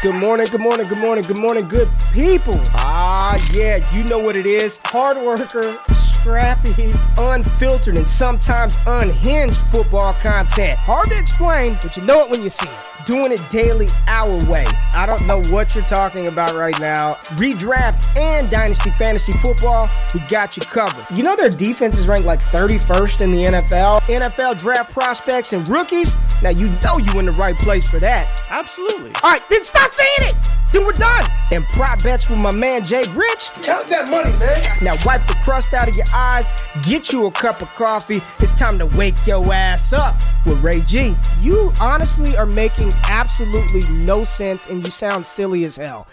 Good morning, good morning, good morning, good morning, good people. Ah, yeah, you know what it is. Hard worker, scrappy, unfiltered, and sometimes unhinged football content. Hard to explain, but you know it when you see it doing it daily our way. I don't know what you're talking about right now. Redraft and Dynasty Fantasy Football, we got you covered. You know their defense is ranked like 31st in the NFL. NFL draft prospects and rookies. Now you know you in the right place for that. Absolutely. All right, then stop saying it. Then we're done. And prop bets with my man Jay Rich. Count that money, man. Now wipe the crust out of your eyes, get you a cup of coffee. It's time to wake your ass up with Ray G. You honestly are making absolutely no sense and you sound silly as hell.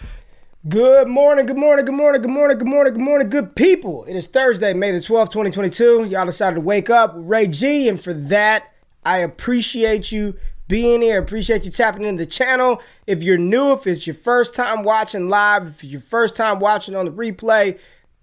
Good morning, good morning, good morning, good morning, good morning, good morning, good people. It is Thursday, May the 12th, 2022. Y'all decided to wake up with Ray G, and for that, I appreciate you being here. Appreciate you tapping in the channel. If you're new, if it's your first time watching live, if your first time watching on the replay,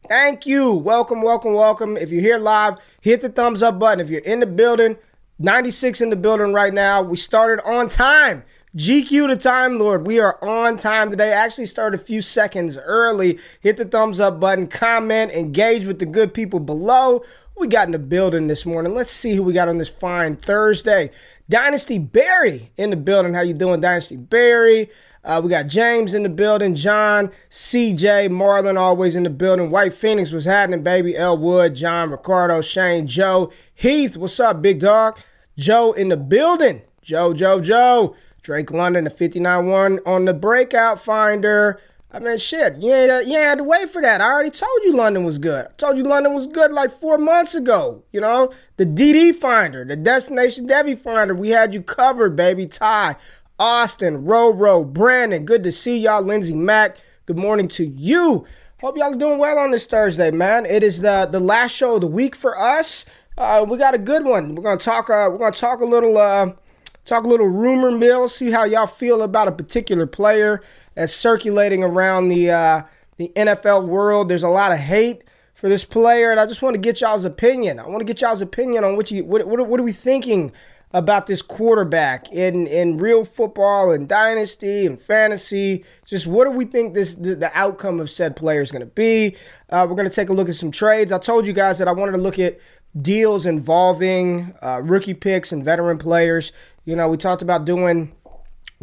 thank you. Welcome, welcome, welcome. If you're here live, hit the thumbs up button. If you're in the building, 96 in the building right now. We started on time. GQ the Time Lord. We are on time today. Actually started a few seconds early. Hit the thumbs up button, comment, engage with the good people below. We got in the building this morning. Let's see who we got on this fine Thursday. Dynasty Barry in the building. How you doing, Dynasty Barry? Uh, we got James in the building, John, CJ, Marlon always in the building. White Phoenix was happening, baby. Elwood, John, Ricardo, Shane, Joe, Heath. What's up, big dog? Joe in the building. Joe, Joe, Joe. Drake London, the 59-1 on the breakout finder. I mean, shit, you ain't, you ain't had to wait for that. I already told you London was good. I told you London was good like four months ago. You know, the DD finder, the Destination Devi finder, we had you covered, baby. Ty, Austin, Roro, Brandon, good to see y'all. Lindsey Mack, good morning to you. Hope y'all are doing well on this Thursday, man. It is the the last show of the week for us. Uh, we got a good one. We're gonna talk. Uh, we're gonna talk a little. Uh, talk a little rumor mill. See how y'all feel about a particular player that's circulating around the uh, the NFL world. There's a lot of hate for this player, and I just want to get y'all's opinion. I want to get y'all's opinion on what you what what, what are we thinking about this quarterback in in real football and dynasty and fantasy. Just what do we think this the, the outcome of said player is going to be? Uh, we're going to take a look at some trades. I told you guys that I wanted to look at deals involving uh, rookie picks and veteran players. You know, we talked about doing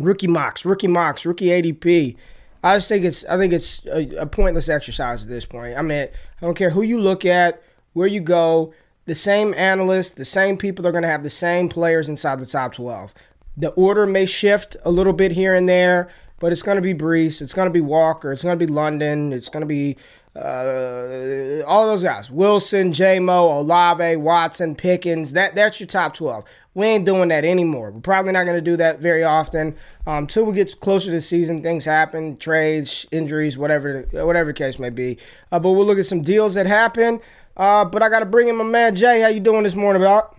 rookie mocks, rookie mocks, rookie ADP. I just think it's I think it's a, a pointless exercise at this point. I mean, I don't care who you look at, where you go the same analysts, the same people are going to have the same players inside the top 12. The order may shift a little bit here and there, but it's going to be Breece, it's going to be Walker, it's going to be London, it's going to be uh, all those guys. Wilson, J-Mo, Olave, Watson, Pickens. That that's your top 12. We ain't doing that anymore. We're probably not going to do that very often. Um, we get closer to the season, things happen, trades, injuries, whatever whatever case may be. Uh, but we'll look at some deals that happen. Uh, but I got to bring in my man Jay. How you doing this morning, Doc?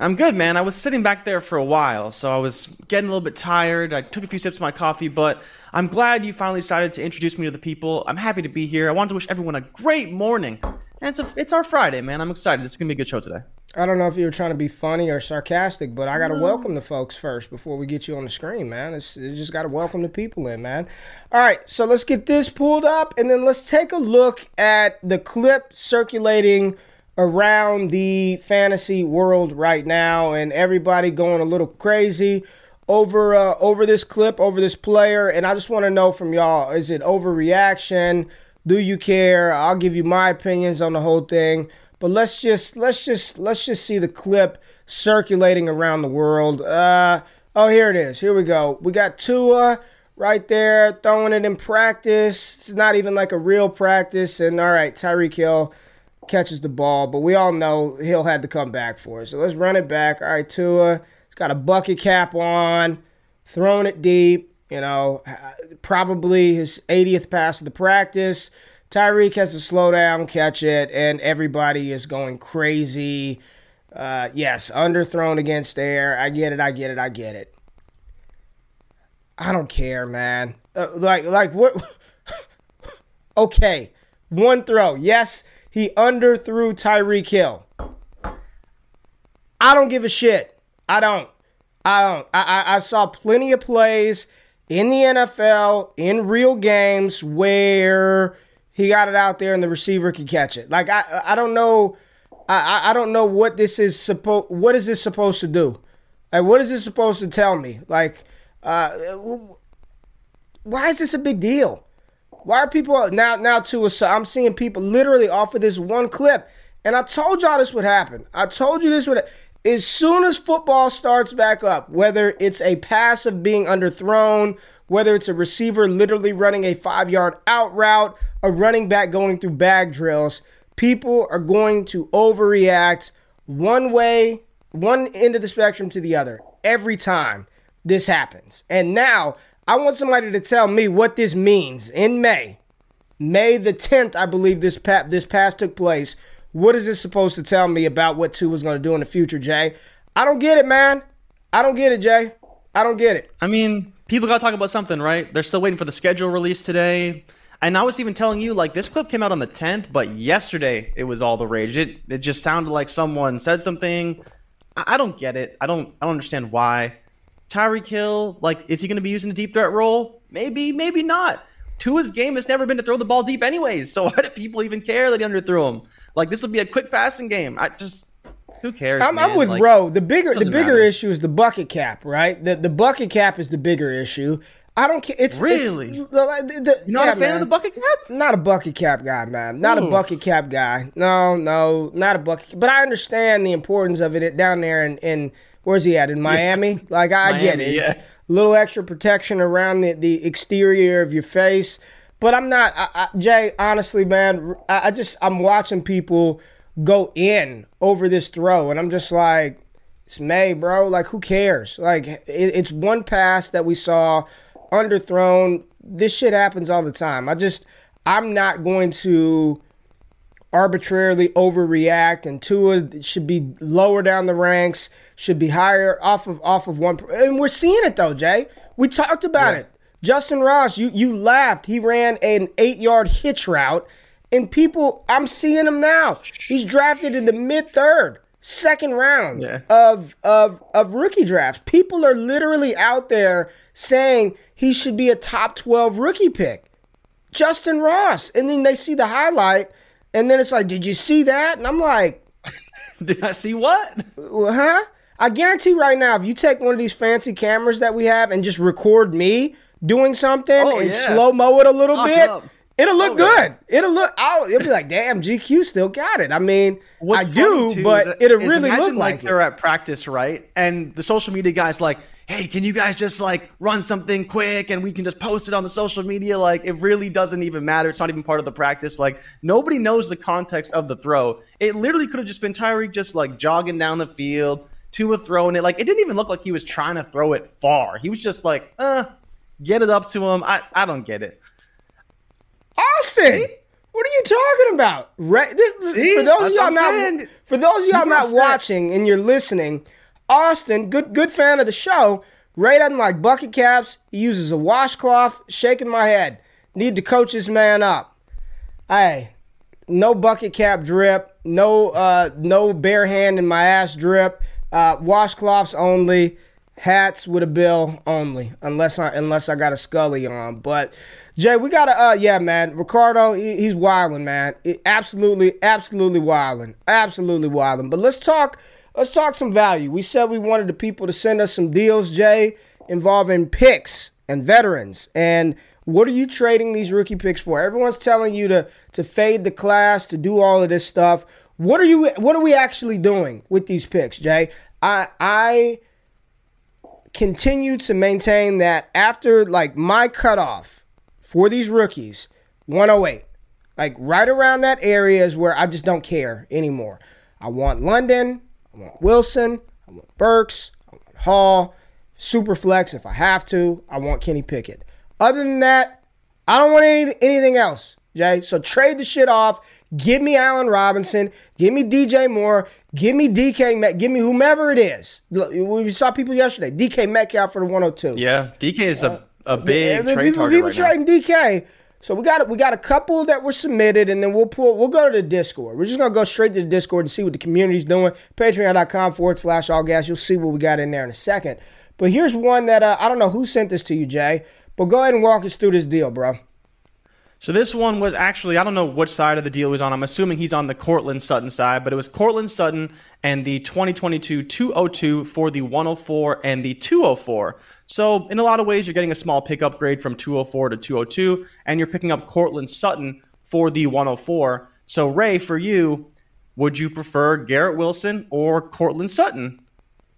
I'm good, man. I was sitting back there for a while, so I was getting a little bit tired. I took a few sips of my coffee, but I'm glad you finally decided to introduce me to the people. I'm happy to be here. I want to wish everyone a great morning. And it's, a, it's our Friday, man. I'm excited. This is going to be a good show today. I don't know if you were trying to be funny or sarcastic, but I got to no. welcome the folks first before we get you on the screen, man. It's, it's just got to welcome the people in, man. All right, so let's get this pulled up and then let's take a look at the clip circulating around the fantasy world right now and everybody going a little crazy over uh, over this clip, over this player, and I just want to know from y'all: is it overreaction? Do you care? I'll give you my opinions on the whole thing. But let's just let's just let's just see the clip circulating around the world. Uh, oh, here it is. Here we go. We got Tua right there throwing it in practice. It's not even like a real practice. And all right, Tyreek Hill catches the ball, but we all know Hill had to come back for it. So let's run it back. All right, Tua. He's got a bucket cap on, throwing it deep. You know, probably his 80th pass of the practice. Tyreek has to slow down, catch it, and everybody is going crazy. Uh, yes, underthrown against air. I get it. I get it. I get it. I don't care, man. Uh, like, like what? okay, one throw. Yes, he underthrew Tyreek Hill. I don't give a shit. I don't. I don't. I, I, I saw plenty of plays in the NFL in real games where he got it out there and the receiver could catch it. Like I I don't know I I don't know what this is supposed what is this supposed to do? Like what is this supposed to tell me? Like uh why is this a big deal? Why are people now now to I'm seeing people literally off of this one clip and I told y'all this would happen. I told you this would as soon as football starts back up, whether it's a pass of being underthrown, whether it's a receiver literally running a five yard out route, a running back going through bag drills, people are going to overreact one way, one end of the spectrum to the other every time this happens. And now I want somebody to tell me what this means in May. May the 10th, I believe this pa- this pass took place what is this supposed to tell me about what Tua is going to do in the future, Jay? I don't get it, man. I don't get it, Jay. I don't get it. I mean, people got to talk about something, right? They're still waiting for the schedule release today. And I was even telling you, like, this clip came out on the 10th, but yesterday it was all the rage. It, it just sounded like someone said something. I, I don't get it. I don't I don't understand why. Tyreek Hill, like, is he going to be using the deep threat role? Maybe, maybe not. Tua's game has never been to throw the ball deep, anyways. So why do people even care that he underthrew him? Like this will be a quick passing game. I just who cares? I'm, I'm with like, Ro. The bigger the bigger matter. issue is the bucket cap, right? The the bucket cap is the bigger issue. I don't care. It's really. It's, the, the, You're not yeah, a fan man. of the bucket cap? Not a bucket cap guy, man. Not Ooh. a bucket cap guy. No, no, not a bucket. But I understand the importance of it down there in, in where's he at in Miami? Yeah. Like I Miami, get it. Yeah. It's a little extra protection around the, the exterior of your face. But I'm not, I, I, Jay. Honestly, man, I, I just I'm watching people go in over this throw, and I'm just like, it's May, bro. Like, who cares? Like, it, it's one pass that we saw underthrown. This shit happens all the time. I just, I'm not going to arbitrarily overreact and Tua should be lower down the ranks, should be higher off of off of one and we're seeing it though, Jay. We talked about yeah. it. Justyn Ross, you you laughed. He ran an eight yard hitch route, and people, I'm seeing him now. He's drafted in the mid third, second round yeah. of of of rookie drafts. People are literally out there saying he should be a top twelve rookie pick. Justyn Ross, and then they see the highlight, and then it's like, did you see that? And I'm like, did I see what? Huh? I guarantee right now, if you take one of these fancy cameras that we have and just record me doing something oh, and yeah. slow mo it a little bit, up. it'll look oh, good. Yeah. It'll look. I'll, it'll be like, damn, GQ still got it. I mean, What's I do, too, but is, it'll is really look like, like they're at practice, right? And the social media guys like, hey, can you guys just like run something quick and we can just post it on the social media? Like, it really doesn't even matter. It's not even part of the practice. Like, nobody knows the context of the throw. It literally could have just been Tyreek just like jogging down the field. Tua throwing it like it didn't even look like he was trying to throw it far. He was just like, uh, Get it up to him. I, I don't get it. Austin, what are you talking about? Right? This, See? For those of y'all not for those of y'all not watching and you're listening, Austin, good good fan of the show. Ray doesn't like bucket caps. He uses a washcloth. Shaking my head. Need to coach this man up. Hey, no bucket cap drip. No uh, no bare hand in my ass drip. Uh, washcloths only hats with a bill only, unless I unless I got a Scully on. But Jay, we gotta uh yeah, man. Ricardo, he, he's wilding, man. It, absolutely, absolutely wilding, absolutely wilding. But let's talk. Let's talk some value. We said we wanted the people to send us some deals, Jay, involving picks and veterans. And what are you trading these rookie picks for? Everyone's telling you to to fade the class, to do all of this stuff. What are you? What are we actually doing with these picks, Jay? I I continue to maintain that after like my cutoff for these rookies, 108. Like right around that area is where I just don't care anymore. I want London, I want Wilson, I want Burks, I want Hall, super flex if I have to. I want Kenny Pickett. Other than that, I don't want any, anything else. Jay. So trade the shit off. Give me Allen Robinson. Give me DJ Moore. Give me DK. Met, give me whomever it is. We saw people yesterday. DK Metcalf for the 102. Yeah, DK is a, a big uh, trade people, target people right trading now. DK. So we got we got a couple that were submitted, and then we'll pull. We'll go to the Discord. We're just gonna go straight to the Discord and see what the community's doing. Patreon.com forward slash all gas. You'll see what we got in there in a second. But here's one that uh, I don't know who sent this to you, Jay. But go ahead and walk us through this deal, bro. So this one was actually I don't know which side of the deal he was on. I'm assuming he's on the Courtland Sutton side, but it was Courtland Sutton and the 2022 202 for the 104 and the 204. So in a lot of ways, you're getting a small pick upgrade from 204 to 202, and you're picking up Courtland Sutton for the 104. So Ray, for you, would you prefer Garrett Wilson or Courtland Sutton?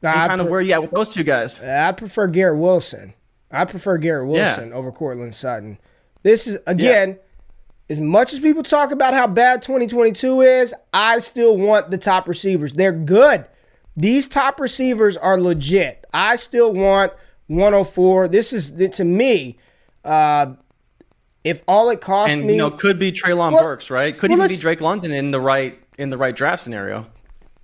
And kind pre- of where you at with those two guys? I prefer Garrett Wilson. I prefer Garrett Wilson yeah. over Courtland Sutton. This is again, yeah. as much as people talk about how bad 2022 is, I still want the top receivers. They're good. These top receivers are legit. I still want 104. This is to me. Uh, if all it costs and, me, you know, could be Treylon well, Burks, right? Could well, even be Drake London in the right in the right draft scenario.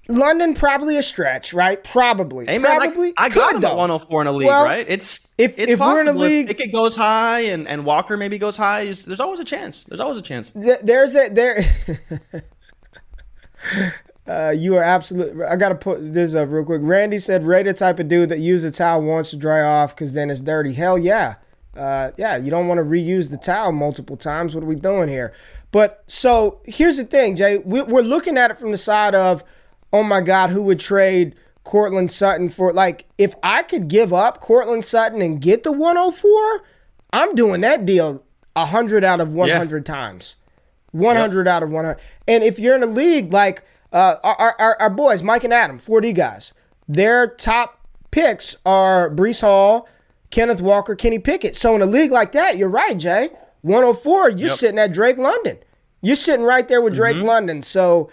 London probably a stretch, right? Probably. Hey, man, probably. Like, I got him at 104 in a league, well, right? It's if, it's if possible. we're in a league, if it goes high and, and Walker maybe goes high, there's always a chance. There's always a chance. There's a there. uh, you are absolutely. I gotta put this up real quick. Randy said, "Ray the type of dude that uses a towel once to dry off because then it's dirty." Hell yeah, uh, yeah. You don't want to reuse the towel multiple times. What are we doing here? But so here's the thing, Jay. We're looking at it from the side of oh my God, who would trade Courtland Sutton for like if I could give up Courtland Sutton and get the 104, I'm doing that deal 100 out of 100 yeah. times. 100 yep. out of 100. And if you're in a league like uh, our, our, our boys, Mike and Adam, 4D guys, their top picks are Breece Hall, Kenneth Walker, Kenny Pickett. So in a league like that, you're right, Jay. 104, you're yep. sitting at Drake London. You're sitting right there with Drake mm-hmm. London. So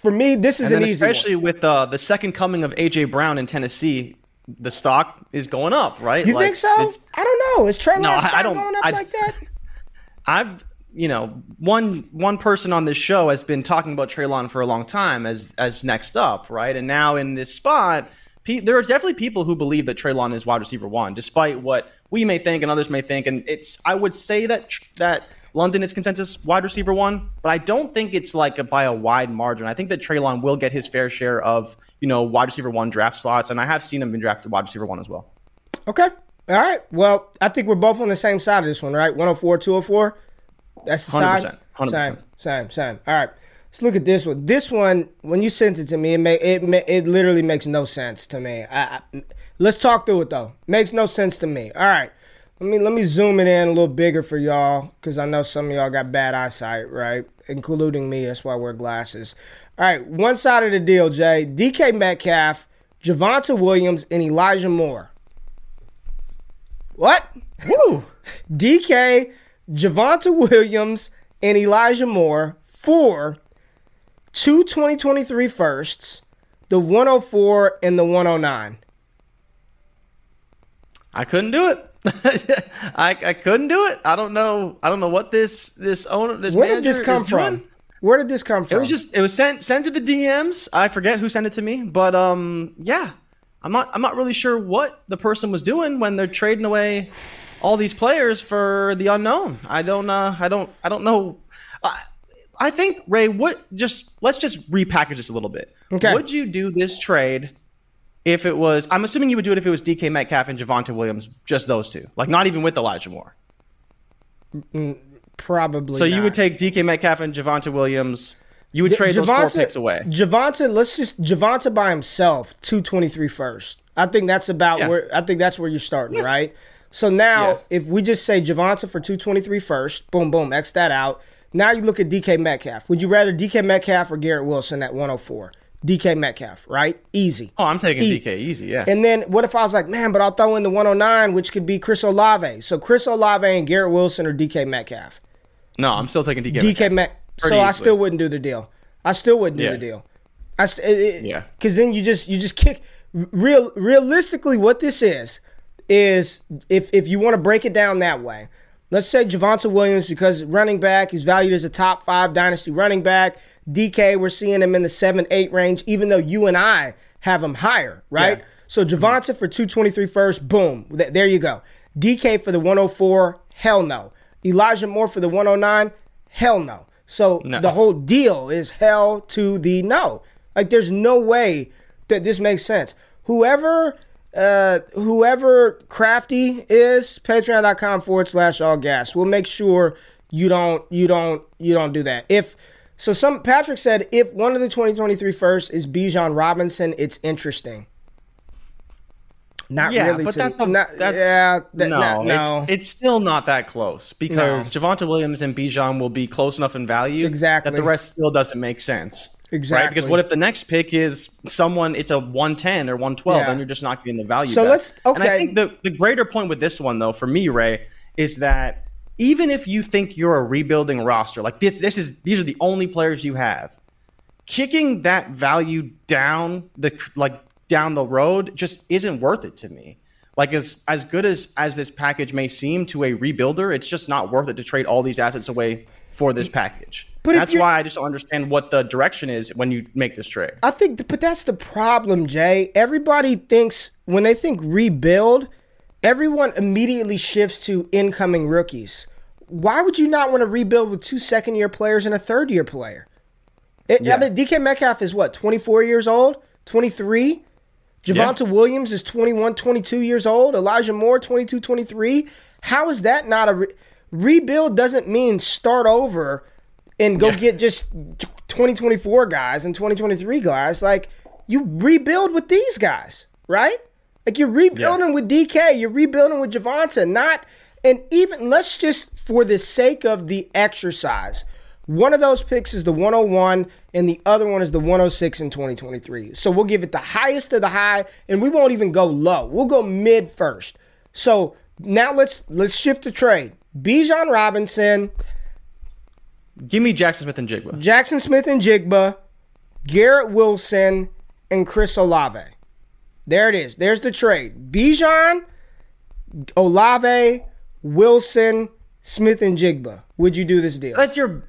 for me, this is an easy especially one. with uh, the second coming of AJ Brown in Tennessee. The stock is going up, right? You like, think so? I don't know. Is Trey no, stock I don't, going up I, like that? I've you know one one person on this show has been talking about Treylon for a long time as as next up, right? And now in this spot, there are definitely people who believe that Treylon is wide receiver one, despite what we may think and others may think. And it's I would say that that London is consensus wide receiver one, but I don't think it's like a, by a wide margin. I think that Treylon will get his fair share of you know wide receiver one draft slots, and I have seen him been drafted wide receiver one as well. Okay, all right. Well, I think we're both on the same side of this one, right? 104, 204. That's the 100%, side. 100%. Same, same, same. All right. Let's look at this one. This one, when you sent it to me, it may, it it literally makes no sense to me. I, I, let's talk through it though. Makes no sense to me. All right. Let me let me zoom it in a little bigger for y'all because I know some of y'all got bad eyesight, right? Including me. That's why I wear glasses. All right, one side of the deal, Jay. DK Metcalf, Javonte Williams, and Elijah Moore. What? Woo! DK, Javonte Williams, and Elijah Moore for two 2023 firsts, the 104 and the 109. I couldn't do it. I, I couldn't do it. I don't know. I don't know what this this owner this Where did this come from? Doing. Where did this come from? It was just it was sent sent to the DMs. I forget who sent it to me, but um yeah. I'm not I'm not really sure what the person was doing when they're trading away all these players for the unknown. I don't uh I don't I don't know. I, I think Ray, what just let's just repackage this a little bit. Okay. Would you do this trade if it was, I'm assuming you would do it if it was DK Metcalf and Javonte Williams, just those two, like not even with Elijah Moore. Mm, probably. So not. you would take DK Metcalf and Javonte Williams. You would trade Javonte, those four picks away. Javonte, let's just Javonte by himself, 223 first. I think that's about yeah. where I think that's where you're starting, yeah. right? So now yeah. if we just say Javonte for 223 first, boom, boom, X that out. Now you look at DK Metcalf. Would you rather DK Metcalf or Garrett Wilson at 104? DK Metcalf, right? Easy. Oh, I'm taking e- DK easy, yeah. And then what if I was like, man, but I'll throw in the 109, which could be Chris Olave. So Chris Olave and Garrett Wilson or DK Metcalf. No, I'm still taking DK. DK Metcalf. So easily. I still wouldn't do the deal. I still wouldn't do yeah. the deal. I it, yeah. Because then you just you just kick. Real realistically, what this is is if if you want to break it down that way. Let's say Javonte Williams, because running back, he's valued as a top five dynasty running back. DK, we're seeing him in the seven, eight range, even though you and I have him higher, right? Yeah. So Javonte for 223 first, boom. Th- there you go. DK for the 104, hell no. Elijah Moore for the 109, hell no. So no. the whole deal is hell to the no. Like there's no way that this makes sense. Whoever uh, whoever crafty is, patreon.com forward slash all gas. We'll make sure you don't you don't you don't do that. If so some Patrick said if one of the 2023 first is Bijan Robinson, it's interesting. Not yeah, really. but to, that's, not, that's yeah, that, no, not- no. It's, it's still not that close because Javonte Williams and Bijan will be close enough in value Exactly. that the rest still doesn't make sense. Right? Exactly. Because what if the next pick is someone? It's a one ten or one twelve, Yeah. then you're just not getting the value. So back. let's- okay. And I think the the greater point with this one though, for me, Ray, is that even if you think you're a rebuilding roster, like this, this is these are the only players you have. Kicking that value down the like down the road just isn't worth it to me. Like as as good as as this package may seem to a rebuilder, it's just not worth it to trade all these assets away for this package. But that's why I just don't understand what the direction is when you make this trade. I think, but that's the problem, Jay. Everybody thinks when they think rebuild, everyone immediately shifts to incoming rookies. Why would you not want to rebuild with two second year players and a third year player? It, Yeah. I mean, DK Metcalf is what, 24 years old? 23? Javonte Williams is 21, 22 years old. Elijah Moore, 22, 23. How is that not a re- rebuild? Doesn't mean start over and go get just 2024 guys and 2023 guys. Like you rebuild with these guys, right? Like you're rebuilding with DK, you're rebuilding with Javonte, not and even let's just for the sake of the exercise. One of those picks is the 101 and the other one is the 106 in 2023. So we'll give it the highest of the high and we won't even go low. We'll go mid first. So now let's let's shift the trade. Bijan Robinson, Give me Jaxon Smith-Njigba. Jackson Smith and Jigba, Garrett Wilson, and Chris Olave. There it is. There's the trade. Bijan, Olave, Wilson, Smith-Njigba. Would you do this deal? That's your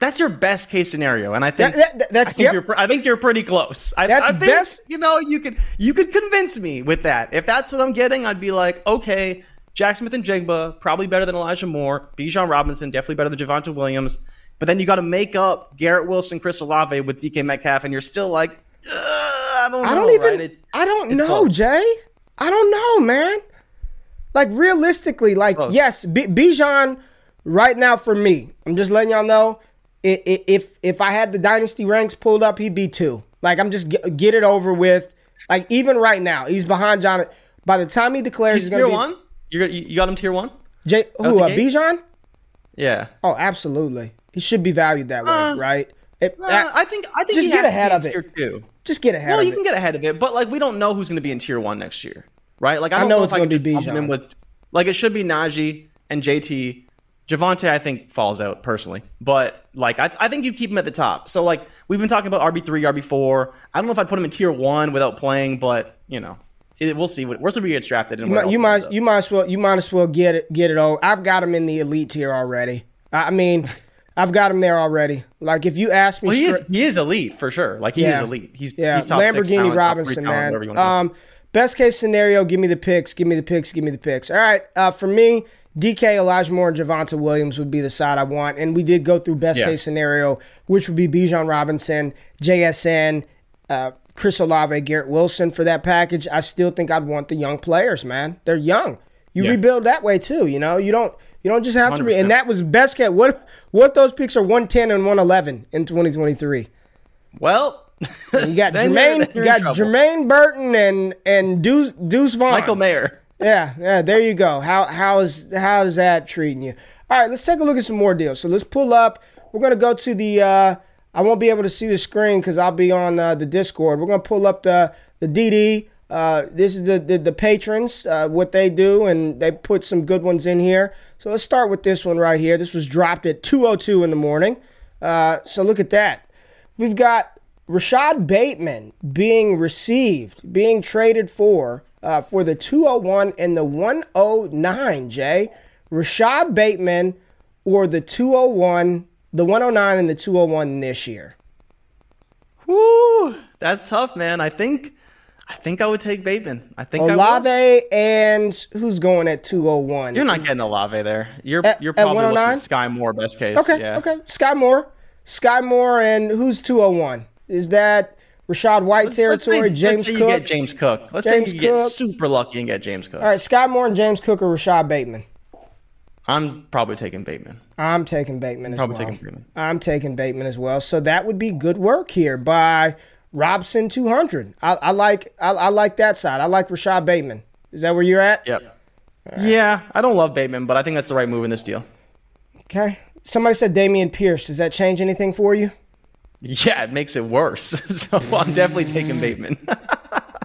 that's your best case scenario, and I think That- that- that's- I think, yep. I think you're pretty close. I, That's I think, best- You know, you could you could convince me with that. If that's what I'm getting, I'd be like, okay, Jack Smith-Njigba probably better than Elijah Moore. Bijan Robinson definitely better than Javonte Williams. But then you got to make up Garrett Wilson, Chris Olave with DK Metcalf, and you're still like, I don't know. I don't even. right? It's- I don't know, close. Jay. I don't know, man. Like realistically, like Close. yes, B- Bijan. Right now, for me, I'm just letting y'all know. If if I had the dynasty ranks pulled up, he'd be two. Like I'm just get, get it over with. Like even right now, he's behind John. By the time he declares, He's he's, gonna be one. You're, you you got him tier one. Jay, who uh. Bijan? Yeah. Oh, absolutely. He should be valued that way, Uh, right? It- Uh, that- I think I think just get to ahead be of it. Two. just get ahead Well, you it. can get ahead of it, but like we don't know who's going to be in tier one next year, right? Like I, I don't know know, it's be lump him in Bijan. with like it should be Najee and JT. Javonte, I think falls out personally, but like I, I think you keep him at the top. So like we've been talking about RB three, RB four. I don't know if I'd put him in tier one without playing, but you know, it, we'll see. What, where's the he gets drafted? And You might, you might, you might as well, you might as well get it, get it over. I've got him in the elite tier already. I mean, I've got him there already. Like if you ask me, Well, he is he is elite for sure. Like he Yeah. is elite. He's yeah, he's Lamborghini talent, Robinson, talent, man. Um, best case scenario, give me the picks, give me the picks, give me the picks. All right, uh, for me, DK, Elijah Moore, and Javonte Williams would be the side I want, and we did go through best Yeah. case scenario, which would be Bijan Robinson, JSN. Uh, Chris Olave, Garrett Wilson for that package. I still think I'd want the young players, man. They're young. You Yeah. rebuild that way too. You know, you don't you don't just have to. Re- 100%. and that was best case. What what those picks are one ten and one eleven in twenty twenty three? Well, You got Jermaine, you got. Jermaine Burton and and Deuce Deuce Vaughn. Michael Mayer. Yeah, yeah. There you go. How how is how is that treating you? All right, let's take a look at some more deals. So let's pull up. We're gonna go to the. Uh, I won't be able to see the screen because I'll be on uh, the Discord. We're gonna pull up the the DD. Uh, this is the the, the patrons, uh, what they do, and they put some good ones in here. So let's start with this one right here. This was dropped at 2:02 in the morning. Uh, so look at that. We've got Rashod Bateman being received, being traded for uh, for the 201 and the 109. Jay, Rashod Bateman or the 201, the 109 and the 201 this year. Woo, that's tough, man. I think, I think I would take Bateman. I think I would. Olave and who's going at 201? You're not getting Olave there. You're At- you're at probably looking 109? at Skyy Moore best case. Okay, yeah. okay. Skyy Moore, Skyy Moore, and who's 201? Is that Rachaad White Let's- let's say- territory. James let's say Cook. you get James Cook. Let's James say you get super lucky and get James Cook. All right, Skyy Moore and James Cook or Rashad Bateman. I'm probably taking Bateman. I'm taking Bateman as Probably well. taking Bateman. I'm taking Bateman as well. So that would be good work here by Robson 200. I, I like I, I like that side. I like Rashod Bateman. Is that where you're at? Yep. Yeah, I don't love Bateman, but I think that's the right move in this deal. Okay. Somebody said Dameon Pierce. Does that change anything for you? Yeah, it makes it worse. so I'm definitely taking Bateman.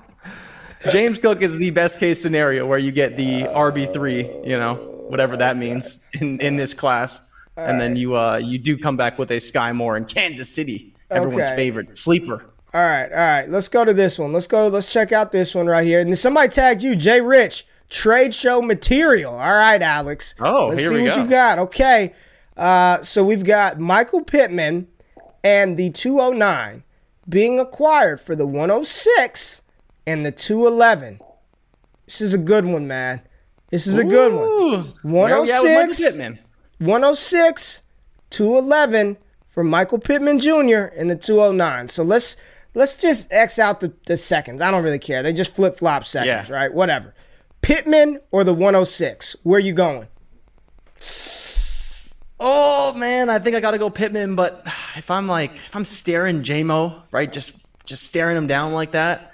James Cook is the best case scenario where you get the RB3, you know, whatever that means in, in this class. and then you uh you do come back with a Skyy Moore in Kansas City, everyone's Okay. favorite sleeper. All right, all right. Let's go to this one. Let's go. Let's check out this one right here. And somebody tagged you, Jay Rich, trade show material. All right, Alex. Oh, let's see what go. you got. Okay. Uh, so we've got Michael Pittman and the 209 being acquired for the 106 and the 211. This is a good one, man. This is a good one. Ooh, oh where we at with Michael 106. Pittman? 106 211 for Michael Pittman Jr. in the 209. So let's let's just X out the, the seconds. I don't really care. They just flip flop seconds, Yeah. right? Whatever. Pittman or the 106? Where you going? Oh man, I think I gotta go Pittman, but if I'm like if I'm staring JMO, right, just just staring him down like that,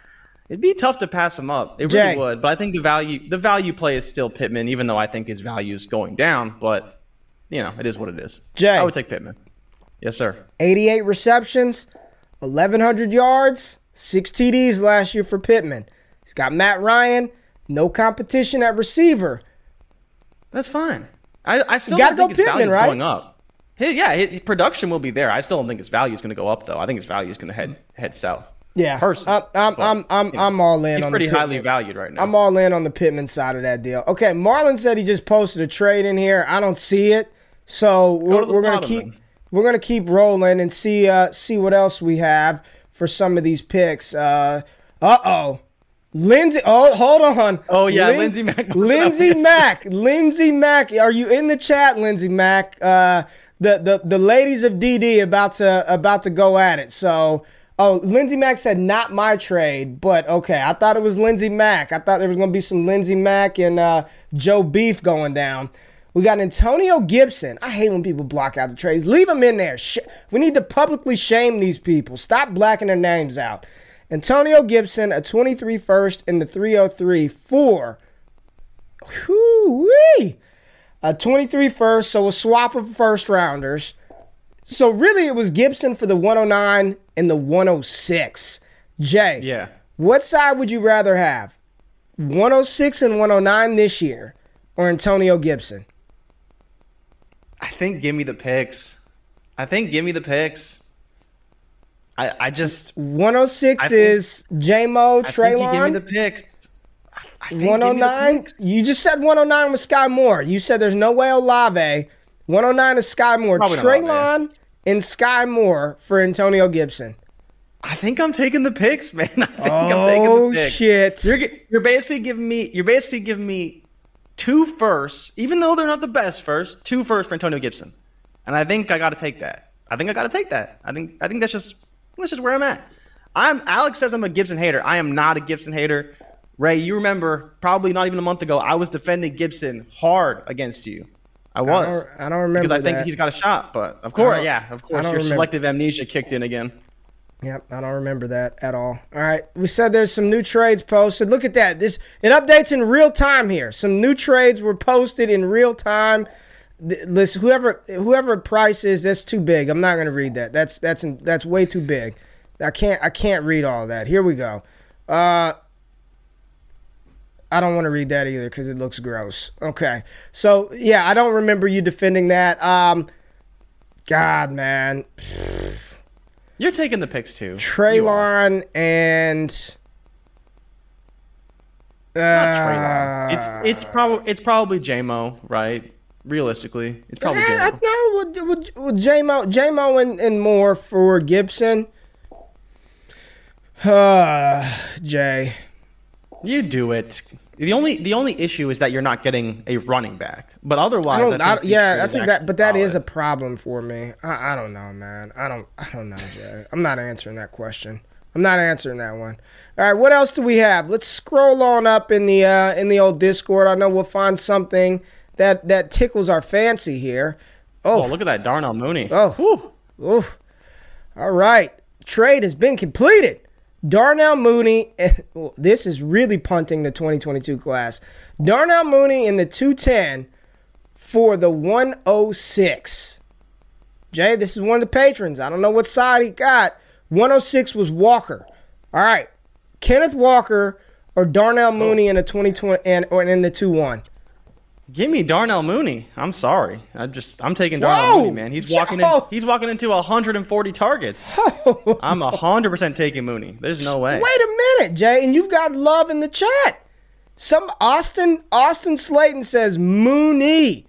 it'd be tough to pass him up. It Jay. really would. But I think the value the value play is still Pittman, even though I think his value is going down. But you know, it is what it is. Jay. I would take Pittman. Yes, sir. 88 receptions, 1,100 yards, six TDs last year for Pittman. He's got Matt Ryan, no competition at receiver. That's fine. I, I still don't think go his value Pittman, is right? going up. His, yeah, his, his production will be there. I still don't think his value is going to go up, though. I think his value is going to head head south. Yeah, Personally, I'm I'm but, I'm I'm, you know, I'm all in. He's on pretty the highly valued right now. I'm all in on the Pittman side of that deal. Okay, Marlon said he just posted a trade in here. I don't see it, so we're, to we're gonna keep then. we're gonna keep rolling and see uh see what else we have for some of these picks. Uh oh. Lindsey, oh, hold on. Oh, yeah, Lindsey Mack was Lindsey up. Mack, Lindsey Mack, are you in the chat, Lindsey Mack? Uh, the the the ladies of DD about to about to go at it. So, oh, Lindsey Mack said not my trade, but okay. I thought it was Lindsey Mack. I thought there was gonna be some Lindsey Mack and uh, Joe Beef going down. We got Antonio Gibson. I hate when people block out the trades. Leave them in there. Sh- we need to publicly shame these people. Stop blacking their names out. Antonio Gibson, a 23 first and the 303 for Whoo-wee. A 23 first, so a swap of first rounders. So really it was Gibson for the 109 and the 106. Jay, yeah. what side would you rather have? 106 and 109 this year or Antonio Gibson? I think give me the picks. I think give me the picks. I I just 106 I is I think you give me the picks. I think give me the 109. picks. You just said 109 with Skyy Moore. You said there's no way Olave. 109 is Skyy Moore. Treylon and Skyy Moore for Antonio Gibson. I think I'm taking the picks, man. I think I'm taking Oh the picks. shit! You're you're basically giving me you're basically giving me two firsts, even though they're not the best first, two firsts for Antonio Gibson, and I think I got to take that. I think I got to take that. I think I think that's just that's just where I'm at. I'm Alex says I'm a Gibson hater. I am not a Gibson hater. Ray, you remember probably not even a month ago I was defending Gibson hard against you. I I was don't, I don't remember because I think that. he's got a shot, but of course, yeah, of course, your remember. selective amnesia kicked in again. Yep, I don't remember that at all. All right, we said there's some new trades posted. Look at that. This it updates in real time here. Some new trades were posted in real time. Th- Listen, whoever whoever price is, that's too big. I'm not gonna read that. That's that's that's way too big. I can't I can't read all that. Here we go. Uh, I don't want to read that either because it looks gross. Okay, so yeah, I don't remember you defending that. Um, God, man. You're taking the picks too. Treylon and Not uh, Treylon. It's it's probably it's probably JMO, right? Realistically, it's probably I JMO. know with, with, with J-Mo, J-Mo and, and more for Gibson. Uh, Jay. You do it. The only the only issue is that you're not getting a running back, but otherwise, I don't, I, yeah, I think that, but that is a problem for me. I, I don't know, man. I don't, I don't know, Jay. I'm not answering that question. I'm not answering that one. All right, what else do we have? Let's scroll on up in the uh, in the old Discord. I know we'll find something that that tickles our fancy here. Oh, look at that Darnell Mooney. Oh, Whew. Oof. All right. Trade has been completed. Darnell Mooney, eh, this is really punting the 2022 class. Darnell Mooney in the 210 for the 106. Jay, this is one of the patrons. I don't know what side he got. 106 was Walker. All right. Kenneth Walker or Darnell Mooney in the 2020 and or in the 2 1. Give me Darnell Mooney. I'm sorry. I just I'm taking Darnell Whoa! Mooney, man. He's walking in. He's walking into 140 targets. I'm 100 percent taking Mooney. There's no way. Wait a minute, Jay, and you've got love in the chat. Some Austin Austin Slayton says Mooney.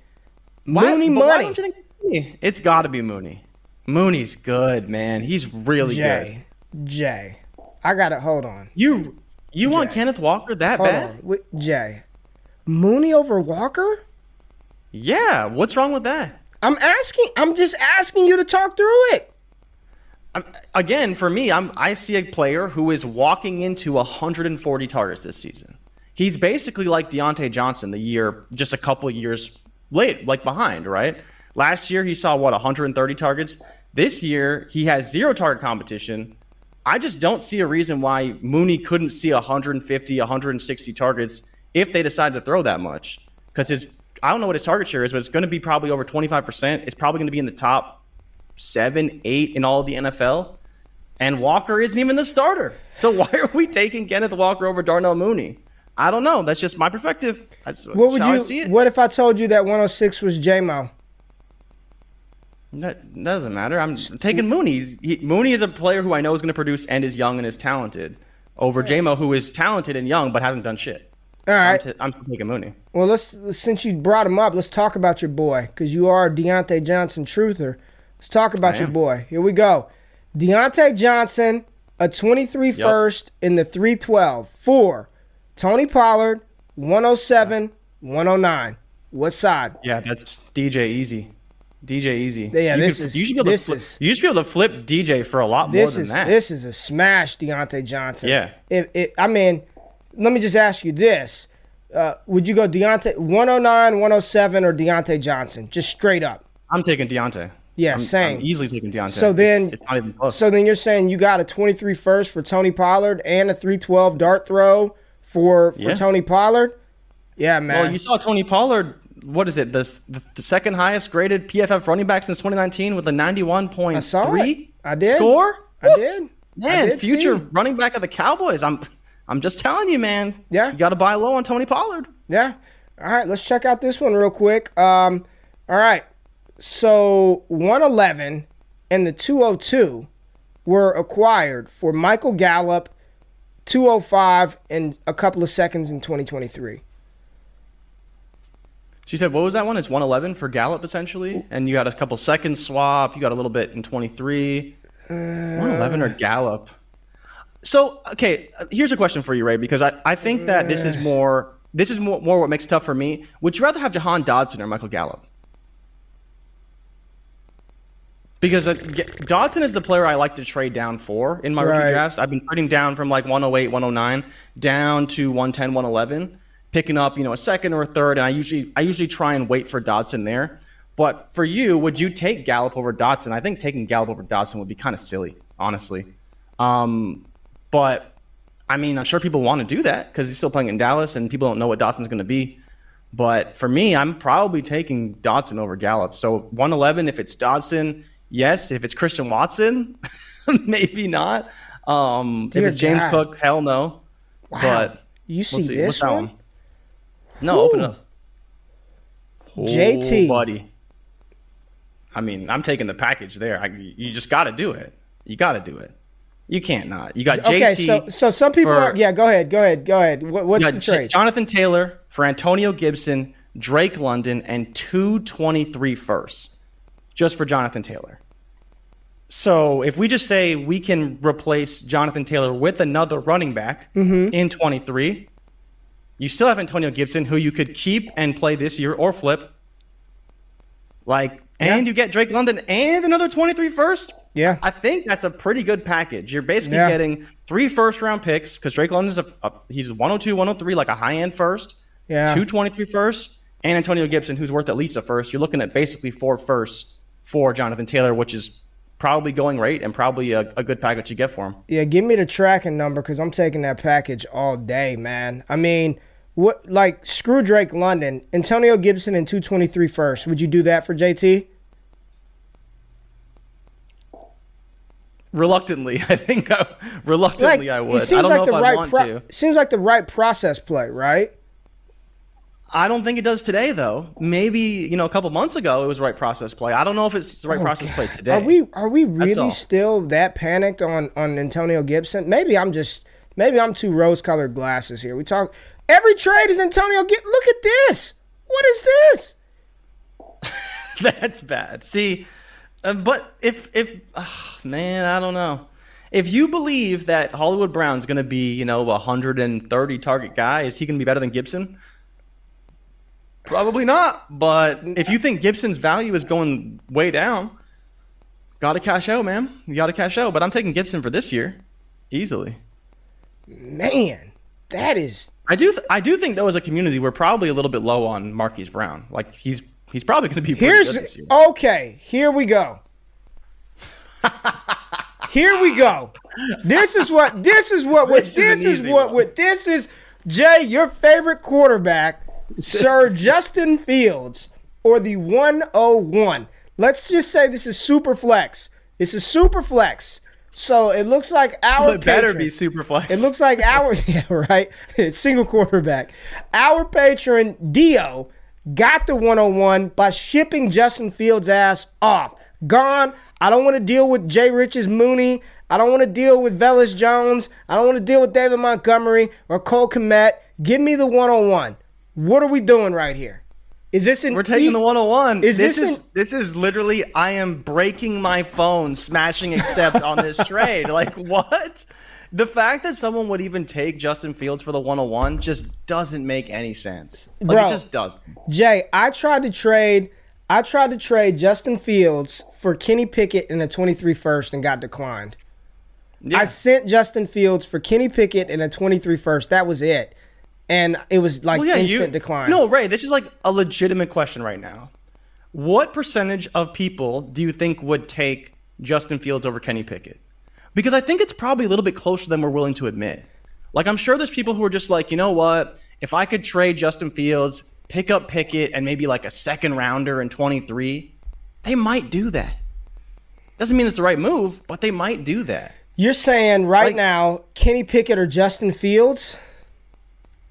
Mooney Why money. don't you think Mooney? It's got to be Mooney. Mooney's good, man. He's really good. Jay, Jay, I gotta hold on. You you want Kenneth Walker that Hold bad? on, Jay. Mooney over Walker? Yeah. What's wrong with that? I'm asking. I'm just asking you to talk through it. I'm, again, for me, I'm I see a player who is walking into 140 targets this season. He's basically like Diontae Johnson the year just a couple years late, like behind, right? Last year he saw what 130 targets. This year he has zero target competition. I just don't see a reason why Mooney couldn't see 150, 160 targets if they decide to throw that much. Because his I don't know what his target share is, but it's going to be probably over 25%. It's probably going to be in the top seven, eight in all of the NFL. And Walker isn't even the starter. So why are we taking Kenneth Walker over Darnell Mooney? I don't know. That's just my perspective. That's What would you? see it. What if I told you that 106 was JMO? That doesn't matter. I'm taking Mooney. He, Mooney is a player who I know is going to produce and is young and is talented over JMO, who is talented and young but hasn't done shit. All So I'm, t- I'm taking Mooney. Well, let's since you brought him up, let's talk about your boy because you are a Diontae Johnson truther. Let's talk about your boy. Here we go. Diontae Johnson, a 23 first in the 312 for Tony Pollard, 107, 109. What side? Yeah, that's DJ Easy. DJ Easy. Yeah, You this could- is- You should be able this to. Flip, is- you should be able to flip DJ for a lot more is than that. this is a smash, Diontae Johnson. Yeah. If it, I mean, let me just ask you this: uh, Would you go Diontae 109, 107, or Diontae Johnson? Just straight up. I'm taking Diontae. Yeah, I'm, same. I'm easily taking Diontae. So then- it's, it's not even close. So then you're saying you got a 23 first for Tony Pollard and a 312 dart throw for for Yeah. Tony Pollard? Yeah, man. well, you saw Tony Pollard. What is it? The, the, the second highest graded PFF running back since 2019 with a 91.3 I saw it. I did. score. I Woo! did. I Man, did future see. running back of the Cowboys. I'm I'm just telling you, man. Yeah. You got to buy low on Tony Pollard. Yeah. All right, let's check out this one real quick. Um, all right. So 111 and the 202 were acquired for Michael Gallup, 205 and a couple of seconds in 2023. She said, "What was that one? It's 111 for Gallup essentially, and you got a couple seconds swap. You got a little bit in 23. 111 or Gallup. So, okay, uh, here's a question for you, Ray, because I, I think that this is more this is more, more what makes it tough for me. Would you rather have Jahan Dotson or Michael Gallup? Because uh, Dotson is the player I like to trade down for in my Right. rookie drafts. I've been trading down from like 108, 109 down to 110, 111, picking up, you know, a second or a third, and I usually I usually try and wait for Dotson there. But for you, would you take Gallup over Dotson? I think taking Gallup over Dotson would be kind of silly, honestly. Um, but I mean, I'm sure people want to do that because he's still playing in Dallas, and people don't know what Dotson's going to be. But for me, I'm probably taking Dotson over Gallup. So 111, if it's Dotson, yes. If it's Christian Watson, maybe not. Um, if it's James God. Cook, hell no. But You we'll see, see. this one? one? No, open it up. JT. Oh, buddy. I mean, I'm taking the package there. I, you just got to do it. You got to do it. You can't not. You got JT. Okay, so so some people for- are yeah. Go ahead, go ahead, go ahead. What, what's the trade? Jonathan Taylor for Antonio Gibson, Drake London, and two twenty-three 23 firsts just for Jonathan Taylor. So if we just say we can replace Jonathan Taylor with another running back mm-hmm. in 23, you still have Antonio Gibson, who you could keep and play this year or flip. Like, and you get Drake London and another 23 first. Yeah. I think that's a pretty good package. You're basically Yeah. getting three first round picks because Drake London's a, a he's 102, 103, like a high end first, Yeah. two 23 first, and Antonio Gibson, who's worth at least a first. You're looking at basically four firsts for Jonathan Taylor, which is probably going rate and probably a, a good package to get for him. Yeah, give me the tracking number because I'm taking that package all day, man. I mean, what like screw Drake London, Antonio Gibson and 223 first. Would you do that for JT? Reluctantly, I think I, reluctantly I would. It seems I don't like know the if I want pro- to. seems like the right process play, right? I don't think it does today, though. Maybe you know a couple months ago it was the right process play. I don't know if it's the right oh, process play today. Oh, Are we are we really still that panicked on on Antonio Gibson? Maybe I'm just maybe I'm too rose colored glasses here. We talk every trade is Antonio. Get Look at this. What is this? That's bad. See, uh, but if if ugh, man, I don't know. If you believe that Hollywood Brown's going to be, you know, a 130 target guy, is he going to be better than Gibson? Probably not. But if you think Gibson's value is going way down, got to cash out, man. You got to cash out. But I'm taking Gibson for this year, easily. Man, that is I do. Th- I do think though, as a community, we're probably a little bit low on Marquise Brown. Like he's he's probably going to be Here's good this year. okay. Here we go. here we go. This is what this is what This this, is is what one. what this is. Jay, your favorite quarterback, Sir Justin Fields, or the 101. Let's just say this is super flex. This is super flex. So it looks like our Well, it better patron- be super flex. it looks like our yeah right It's single quarterback. Our patron Dio got the 101 by shipping Justin Fields' ass off. Gone. I don't want to deal with Jay Rich's Mooney. I don't want to deal with Velus Jones. I don't want to deal with David Montgomery or Cole Kmet. Give me the 101. What are we doing right here? Is this an We're taking e- the 101. Is this, this is an- this is literally I am breaking my phone, smashing accept on this trade. Like what? The fact that someone would even take Justin Fields for the 101 just doesn't make any sense. Like Bro. it just does. Jay, I tried to trade. I tried to trade Justin Fields for Kenny Pickett in a 23 first and got declined. Yeah. I sent Justin Fields for Kenny Pickett in a 23 first. That was it. And it was like Well, yeah, instant you, decline. No, Ray, this is like a legitimate question right now. What percentage of people do you think would take Justin Fields over Kenny Pickett? Because I think it's probably a little bit closer than we're willing to admit. Like, I'm sure there's people who are just like, you know what? If I could trade Justin Fields, pick up Pickett, and maybe like a second rounder in 23, they might do that. Doesn't mean it's the right move, but they might do that. You're saying right Like- now Kenny Pickett or Justin Fields?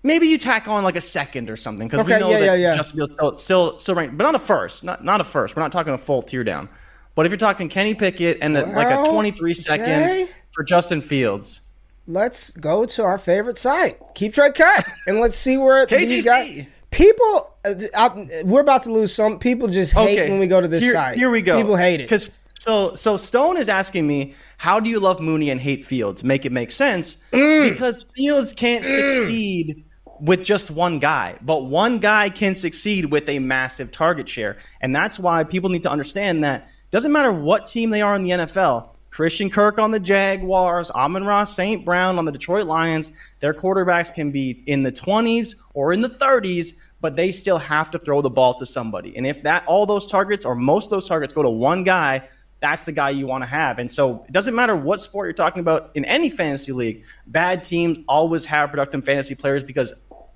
Maybe you tack on like a second or something because Okay, we know yeah, that yeah, yeah. Justin Fields still, still still ranked, but not a first, not not a first. We're not talking a full tier down. But if you're talking Kenny Pickett and a, like a 23 second Jay? for Justin Fields, Let's go to our favorite site, Keep Trade Cut, and let's see where these guys. People, uh, I, we're about to lose some. People just hate okay, when we go to this here, site. Here we go. People hate it. because so so Stone is asking me, how do you love Mooney and hate Fields? Make it make sense Mm. because Fields can't succeed with just one guy, but one guy can succeed with a massive target share, and that's why people need to understand that doesn't matter what team they are in the NFL. Christian Kirk on the Jaguars, Amon Ra St. Brown on the Detroit Lions, their quarterbacks can be in the 20s or in the 30s, but they still have to throw the ball to somebody. And if that all those targets or most of those targets go to one guy, that's the guy you want to have. And so it doesn't matter what sport you're talking about in any fantasy league, bad teams always have productive fantasy players because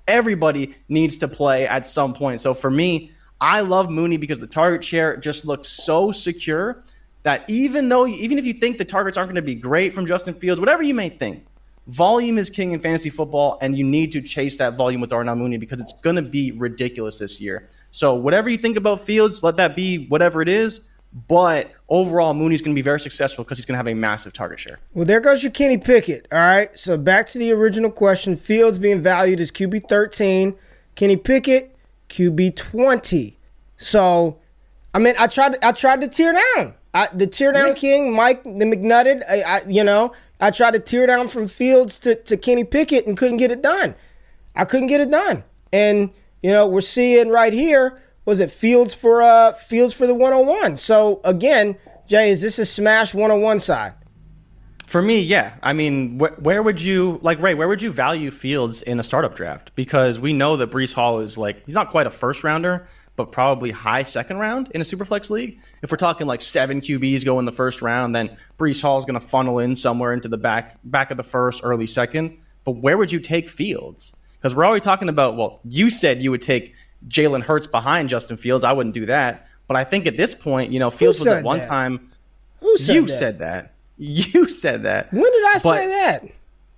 everybody needs to play at some point. So for me, I love Mooney because the target share just looks so secure that even though even if you think the targets aren't going to be great from Justin Fields, whatever you may think, volume is king in fantasy football, and you need to chase that volume with Darnell Mooney because it's going to be ridiculous this year. So whatever you think about Fields, let that be whatever it is. But overall, Mooney's going to be very successful because he's going to have a massive target share. Well, there goes your Kenny Pickett. All right. So back to the original question. Fields being valued as QB 13. Kenny Pickett, QB 20. So, I mean, I tried. I tried to tear down. I, the tear down Yeah. king, Mike the McNutted. I, I, you know, I tried to tear down from Fields to, to Kenny Pickett and couldn't get it done. I couldn't get it done. And you know, we're seeing right here was it Fields for uh Fields for the 101. So again, Jay, is this a smash 101 side? For me, yeah. I mean, wh- where would you like Ray? Where would you value Fields in a startup draft? Because we know that Breece Hall is like he's not quite a first rounder, but probably high second round in a superflex league. If we're talking like seven QBs go in the first round, then Breece Hall is going to funnel in somewhere into the back back of the first, early second. But where would you take Fields? Because we're already talking about. Well, you said you would take Jalen Hurts behind Justin Fields. I wouldn't do that. But I think at this point, you know, Fields was at one that? time. Who said you that? said that. You said that. When did I say that?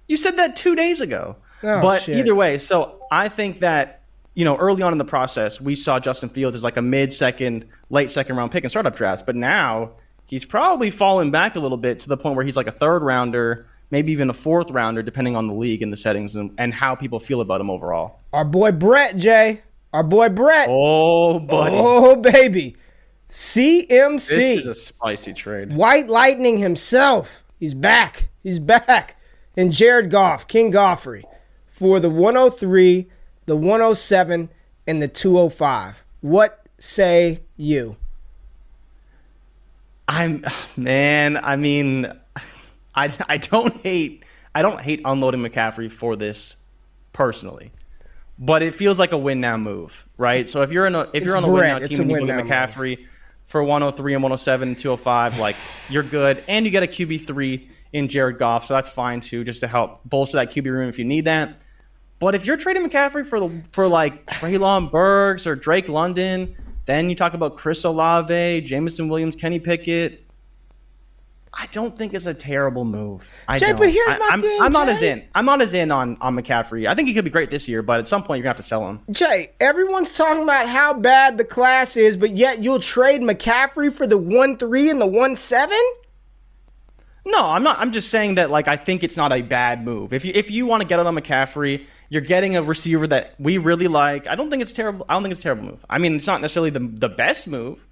You said that two days ago. Oh, but shit. either way, so I think that you know early on in the process we saw Justin Fields as like a mid-second, late second round pick in startup drafts, but now he's probably fallen back a little bit to the point where he's like a third rounder, maybe even a fourth rounder, depending on the league and the settings and, and how people feel about him overall. Our boy Brett, Jay. Our boy Brett. Oh, buddy, Oh, baby. CMC. this is a spicy trade. White Lightning himself. He's back. He's back. And Jared Goff, King Goffrey, for the 103, the 107, and the 205. What say you? I'm man. I mean, I I don't hate I don't hate unloading McCaffrey for this personally, but it feels like a win now move, right? So if you're in a if It's you're on a Brett. win now team and you win look at now McCaffrey for 103 and 107 and 205, like you're good, and you get a QB three in Jared Goff, so that's fine too, just to help bolster that QB room if you need that. But if you're trading McCaffrey for the for like Treylon Burks or Drake London, then you talk about Chris Olave, Jameson Williams, Kenny Pickett. I don't think it's a terrible move. I Jay, don't. but here's I, my I'm, thing, I'm not as in. I'm not as in on on McCaffrey. I think he could be great this year, but at some point you're gonna have to sell him. Jay, everyone's talking about how bad the class is, but yet you'll trade McCaffrey for the 1 3 and the 1 7? No, I'm not. I'm just saying that like I think it's not a bad move. If you if you want to get it on McCaffrey, you're getting a receiver that we really like. I don't think it's terrible. I don't think it's a terrible move. I mean, it's not necessarily the the best move,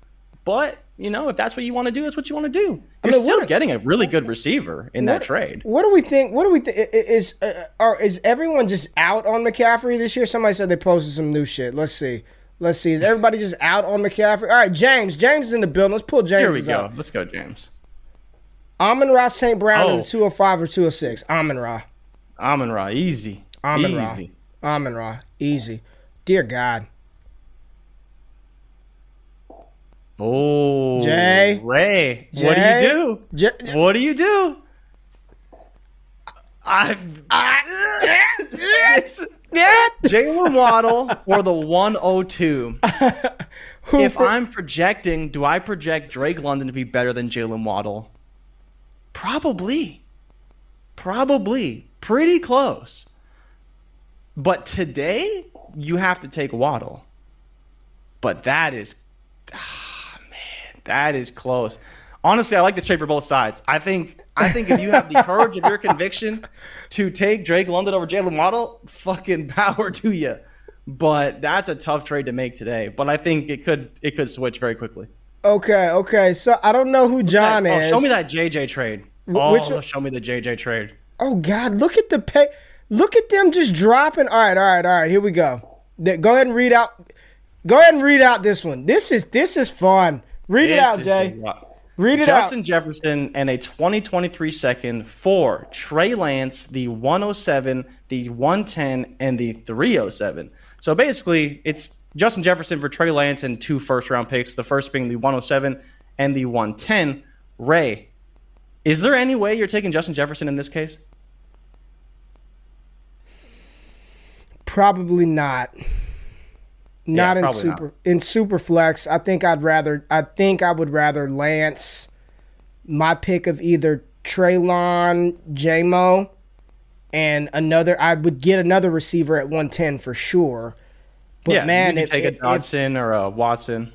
but you know, if that's what you want to do, that's what you want to do. You're mean, still what- getting a really good receiver in that trade. What do we think? What do we think? Is uh, are, is everyone just out on McCaffrey this year? Somebody said they posted some new shit. Let's see. Let's see. Is everybody just out on McCaffrey? All right, James. James is in the building. Let's pull James Here we go. up. Let's go, James. Amon Ra St. Brown Oh. the 205 or 206. Amon Ra. Amon Ra, easy, Amon easy. Ra. Amon Ra. Easy. Dear God. Oh, Jay? Ray, what do you do? What do you do? I, I Jalen Waddle or the 102. Who If for- I'm projecting, do I project Drake London to be better than Jalen Waddle? Probably. Probably. Pretty close. But today, you have to take Waddle. But that is, that is close. Honestly, I like this trade for both sides. I think, I think if you have the courage of your conviction to take Drake London over Jalen Waddle, fucking power to you. But that's a tough trade to make today. But I think it could, it could switch very quickly. okay, okay. So I don't know who John Oh, is. show me that JJ trade. Oh, which show me the JJ trade. Oh God, look at the pay. Look at them just dropping. All right, all right, all right. Here we go. Go ahead and read out. Go ahead and read out this one. This is this is fun. Read it out, Jay. Read it Justin out. Justin Jefferson and a 2023 second for Trey Lance, the 107, the 110, and the 307. So basically, it's Justin Jefferson for Trey Lance and two first round picks, the first being the 107 and the 110. Ray, is there any way you're taking Justin Jefferson in this case? Probably not. Not in super not. in super flex. I think I'd rather. I think I would rather Lance. My pick of either Treylon, JMO, and another. I would get another receiver at 110 for sure. But yeah, man, if, take a Dotson or a Watson.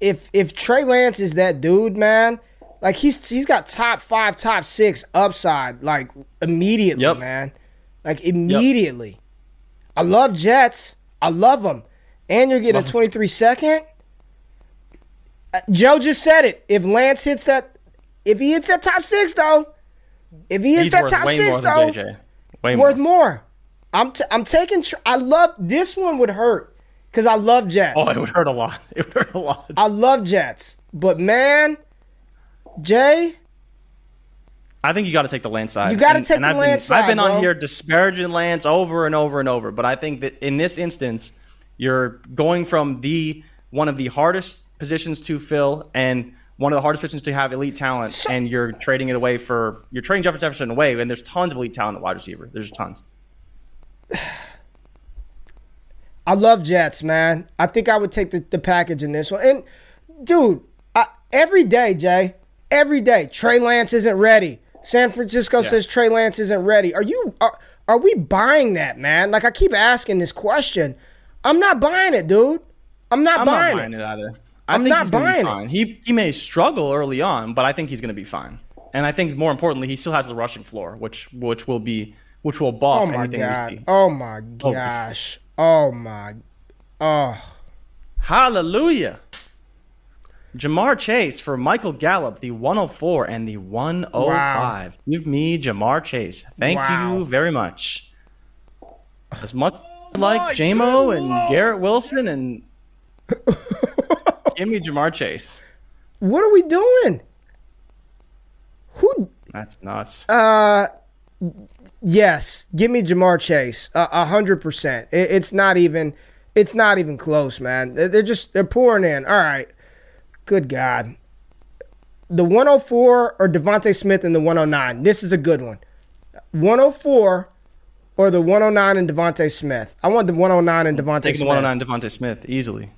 if if Trey Lance is that dude, man, like he's he's got top five, top six upside, like immediately, Yep. man, like immediately. I love Jets. I love them, and you're getting Love a 'em. 23 second. Uh, Joe just said it. If Lance hits that, if he hits that top six though, if he hits He's that top six though. Way worth more. more. I'm t- I'm taking. Tr- I love this one would hurt because I love Jets. Oh, it would hurt a lot. It would hurt a lot. I love Jets, but man, Jay, I think you got to take the Lance side. You gotta take and the I've been- Lance I've side, been on here disparaging Lance over and over and over, but I think that in this instance, you're going from the one of the hardest positions to fill and one of the hardest positions to have elite talent, and you're trading it away for you're trading Jefferson Jefferson away, and there's tons of elite talent at wide receiver. There's tons. I love Jets, man. I think I would take the, the package in this one. And dude, I, every day, Jay, every day, Trey Lance isn't ready. San Francisco says Trey Lance isn't ready. Are you are, are we buying that, man? Like I keep asking this question. I'm not buying it, dude. I'm not I'm buying not buying it. it, either. I I'm think not buying it. He he may struggle early on, but I think he's going to be fine. And I think more importantly, he still has the rushing floor, which which will be which will buff Oh my anything god. Oh my oh. gosh. Oh my. Oh. Hallelujah. Ja'Marr Chase for Michael Gallup, the 104 and the 105. Give me Ja'Marr Chase. Thank Wow. you very much. As much like JMO and Garrett Wilson and give me Ja'Marr Chase. What are we doing? Who That's nuts. Uh, yes, give me Ja'Marr Chase, a a hundred percent. It's not even, it's not even close, man. They're they're just they're pouring in. All right, good God, the 104 or DeVonta Smith and the 109. This is a good one. 104 or the 109 and DeVonta Smith. I want the 109 and DeVonta Taking Smith. the 109 DeVonta Smith easily.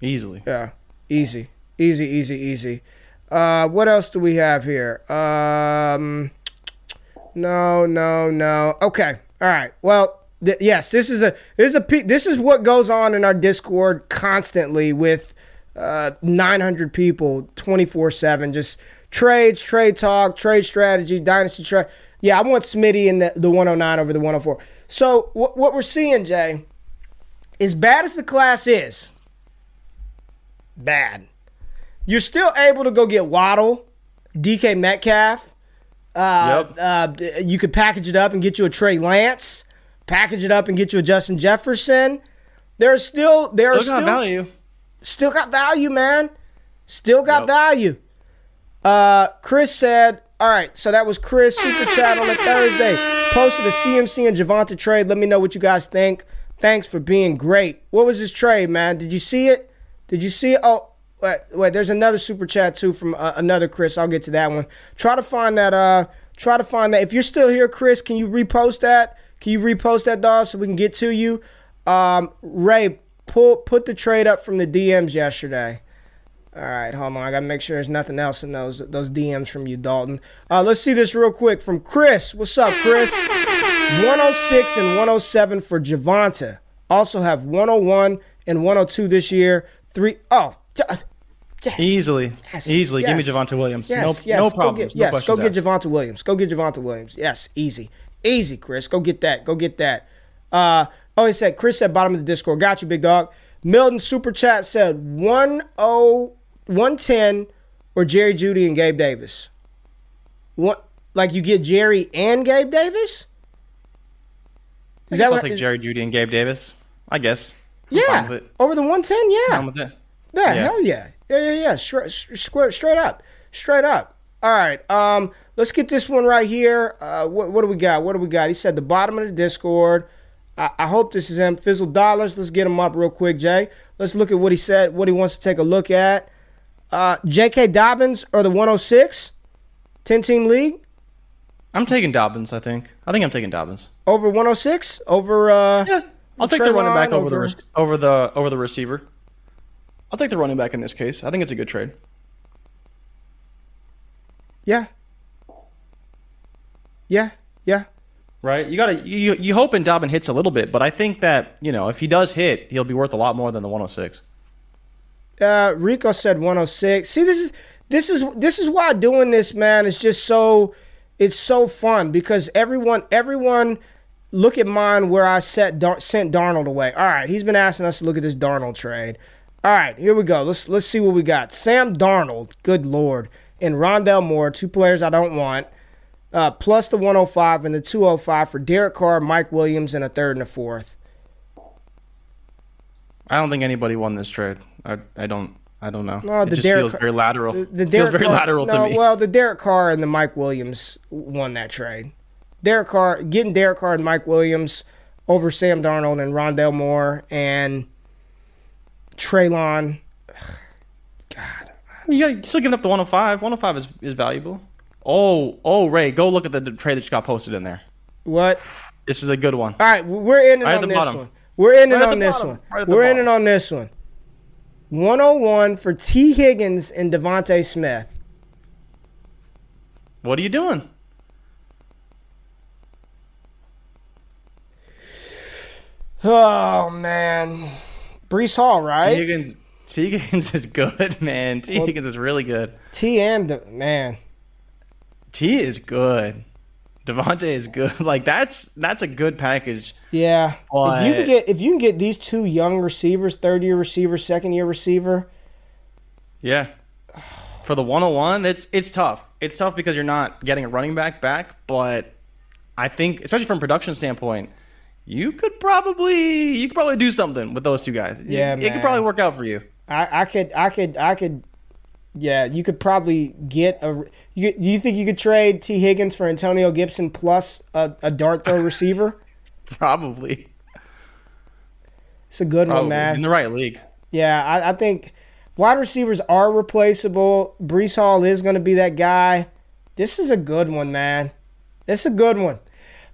Easily. Yeah, easy, easy, easy, easy. Uh, what else do we have here? Um, no, no, no. Okay, all right. Well, th- yes, this is a this is a pe- this is what goes on in our Discord constantly with uh 900 people, 24 seven. Just trades, trade talk, trade strategy, dynasty trade. Yeah, I want Smitty in the, the 109 over the 104. So what what we're seeing, Jay, as bad as the class is, bad. You're still able to go get Waddle, DK Metcalf. Uh, Yep. uh, you could package it up and get you a Trey Lance. Package it up and get you a Justin Jefferson. There's still there are Still still value. Still got value, man. Still got Yep. value. Uh, Chris said, all right, so that was Chris Super Chat on a Thursday. Posted a CMC and Javonte trade. Let me know what you guys think. Thanks for being great. What was his trade, man? Did you see it? Did you see it? Oh, wait, wait there's another Super Chat too from uh, another Chris. I'll get to that one. Try to find that. Uh, try to find that. If you're still here, Chris, can you repost that? Can you repost that, dog, so we can get to you? Um, Ray, pull put the trade up from the DMs yesterday. All right, hold on. I gotta make sure there's nothing else in those those DMs from you, Dalton. Uh, let's see this real quick from Chris. What's up, Chris? 106 and 107 for Javonte. Also have 101 and 102 this year. Three oh yes. Easily. Yes, Easily. Give me yes, Javonte Williams. Yes, no, yes. no Go problems. get, no yes, go get. Javonte Williams. Go get Javonte Williams. Yes, easy. Easy, Chris. Go get that. Go get that. Uh, oh, he said, Chris said bottom of the Discord. Got you, big dog. Milton Super Chat said 10, 110 or Jerry Jeudy and Gabe Davis. What? Like you get Jerry and Gabe Davis? Is that I'll what? take is- Jerry Jeudy and Gabe Davis. I guess. I'm yeah. Over the 110? Yeah. Fine with it. Yeah, Yeah. hell yeah. Yeah, yeah, yeah. Straight, straight up. Straight up. All right. Um, let's get this one right here. Uh, what, what do we got? What do we got? He said the bottom of the Discord. I, I hope this is him. Fizzle Dollars. Let's get him up real quick, Jay. Let's look at what he said, what he wants to take a look at. Uh, J.K. Dobbins or the 106? 10 team league? I'm taking Dobbins, I think. I think I'm taking Dobbins. Over 106? Over, uh, Yeah. I'll take the running back Trayvon over the over- rec- over the over the receiver. I'll take the running back in this case. I think it's a good trade. yeah. Yeah, yeah. Right? You gotta you you hoping Dobbin hits a little bit, but I think that, you know, if he does hit, he'll be worth a lot more than the 106. Uh, Rico said 106. See, this is this is this is why doing this, man, is just so it's so fun because everyone everyone look at mine where I set Dar- sent Darnold away. All right, he's been asking us to look at this Darnold trade. All right, here we go. Let's let's see what we got. Sam Darnold, good lord, and Rondale Moore, two players I don't want. Uh, plus the 105 and the 205 for Derek Carr, Mike Williams, and a third and a fourth. I don't think anybody won this trade. I, I don't I don't know. No, it the just Derek feels very lateral. The, the It feels very Carr- lateral no, to me. Well, the Derek Carr and the Mike Williams won that trade. Derek Carr getting Derek Carr and Mike Williams over Sam Darnold and Rondale Moore and Treylon. you got you're still giving up the 105. 105 is, is valuable. Oh, oh, Ray, go look at the, trade that just got posted in there. What? This is a good one. All right, we're ending Right on this bottom. one. We're ending Right on this bottom. one. Right we're ending on this one. 101 for T. Higgins and DeVonta Smith. What are you doing? Oh man, Breece Hall, T. right? Higgins, T. Higgins is good, man. T. Well- Higgins is really good. T and man. T is good. DeVonta is good. Like that's that's a good package. Yeah, if you can get if you can get these two young receivers, third year receiver, second year receiver, Yeah. For the 101, it's it's tough. It's tough because you're not getting a running back back, but I think especially from a production standpoint, you could probably you could probably do something with those two guys. Yeah, it, could probably work out for you. I, I could I could I could. Yeah, you could probably get a. You, do you think you could trade T Higgins for Antonio Gibson plus a, a dart throw receiver? Probably. It's a good one, man. In the right league. Yeah, I, I think wide receivers are replaceable. Breece Hall is going to be that guy. This is a good one, man. It's a good one.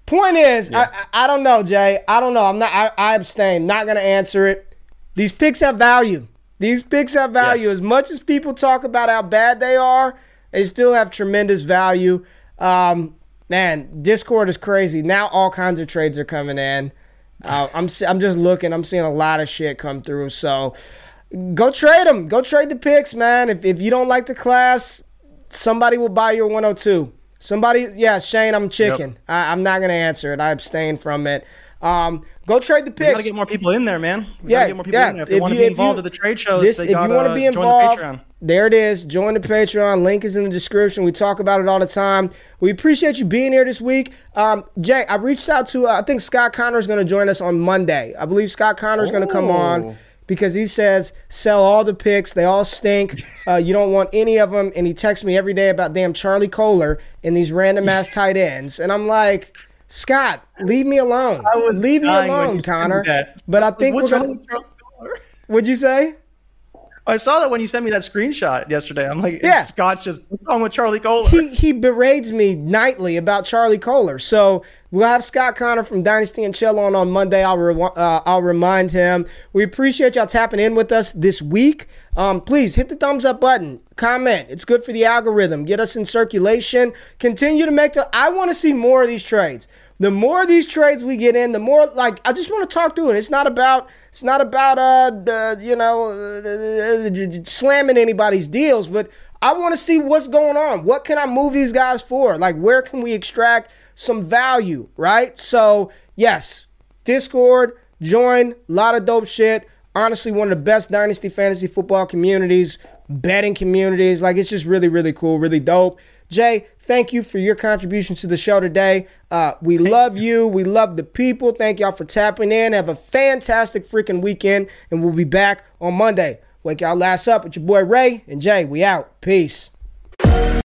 Point is, I, I I don't know, Jay. I don't know. I'm not. I, I abstain. Not going to answer it. These picks have value. These picks have value. Yes. As much as people talk about how bad they are, they still have tremendous value. Um, man, Discord is crazy. Now all kinds of trades are coming in. Uh, I'm I'm just looking. I'm seeing a lot of shit come through. So go trade them. Go trade the picks, man. If if you don't like the class, somebody will buy your 102. Somebody, yeah, Shane, I'm chicken. I, I'm not gonna answer it. I abstain from it. Um, go trade the picks. We gotta get more people in there, man. We Yeah, gotta get more people yeah. in there. If they If want to be involved you- at the trade shows, This, if you want to be join the involved, there it is. Join the Patreon. Link is in the description. We talk about it all the time. We appreciate you being here this week. Um, Jay, I reached out to. Uh, I think Scott Connor is going to join us on Monday. I believe Scott Connor is going to come on Oh. because he says sell all the picks. They all stink. Uh, you don't want any of them. And he texts me every day about damn Charlie Kolar and these random ass tight ends. And I'm like. Scott, leave me alone. I was Leave me alone, Connor. But I think What's we're wrong gonna. with Charlie Kolar? What'd you say? I saw that when you sent me that screenshot yesterday. I'm like, Yeah. Scott's just what's wrong with Charlie Kolar? he he berates me nightly about Charlie Kolar. So we'll have Scott Connor from Dynasty and Chill on on Monday. I'll re- uh, I'll remind him. We appreciate y'all tapping in with us this week. Um, please hit the thumbs up button, comment. It's good for the algorithm. Get us in circulation. Continue to make the. I want to see more of these trades. The more of these trades we get in, the more like I just want to talk through it. It's not about it's not about uh the, you know uh, slamming anybody's deals, but I want to see what's going on. What can I move these guys for? Like where can we extract some value, right? So yes, Discord, join, a lot of dope shit. Honestly, one of the best dynasty fantasy football communities, betting communities. Like it's just really, really cool, really dope. Jay, thank you for your contributions to the show today. Uh, we love you. We love the people. Thank y'all for tapping in. Have a fantastic freaking weekend, and we'll be back on Monday. Wake y'all last up with your boy Ray and Jay. We out. Peace.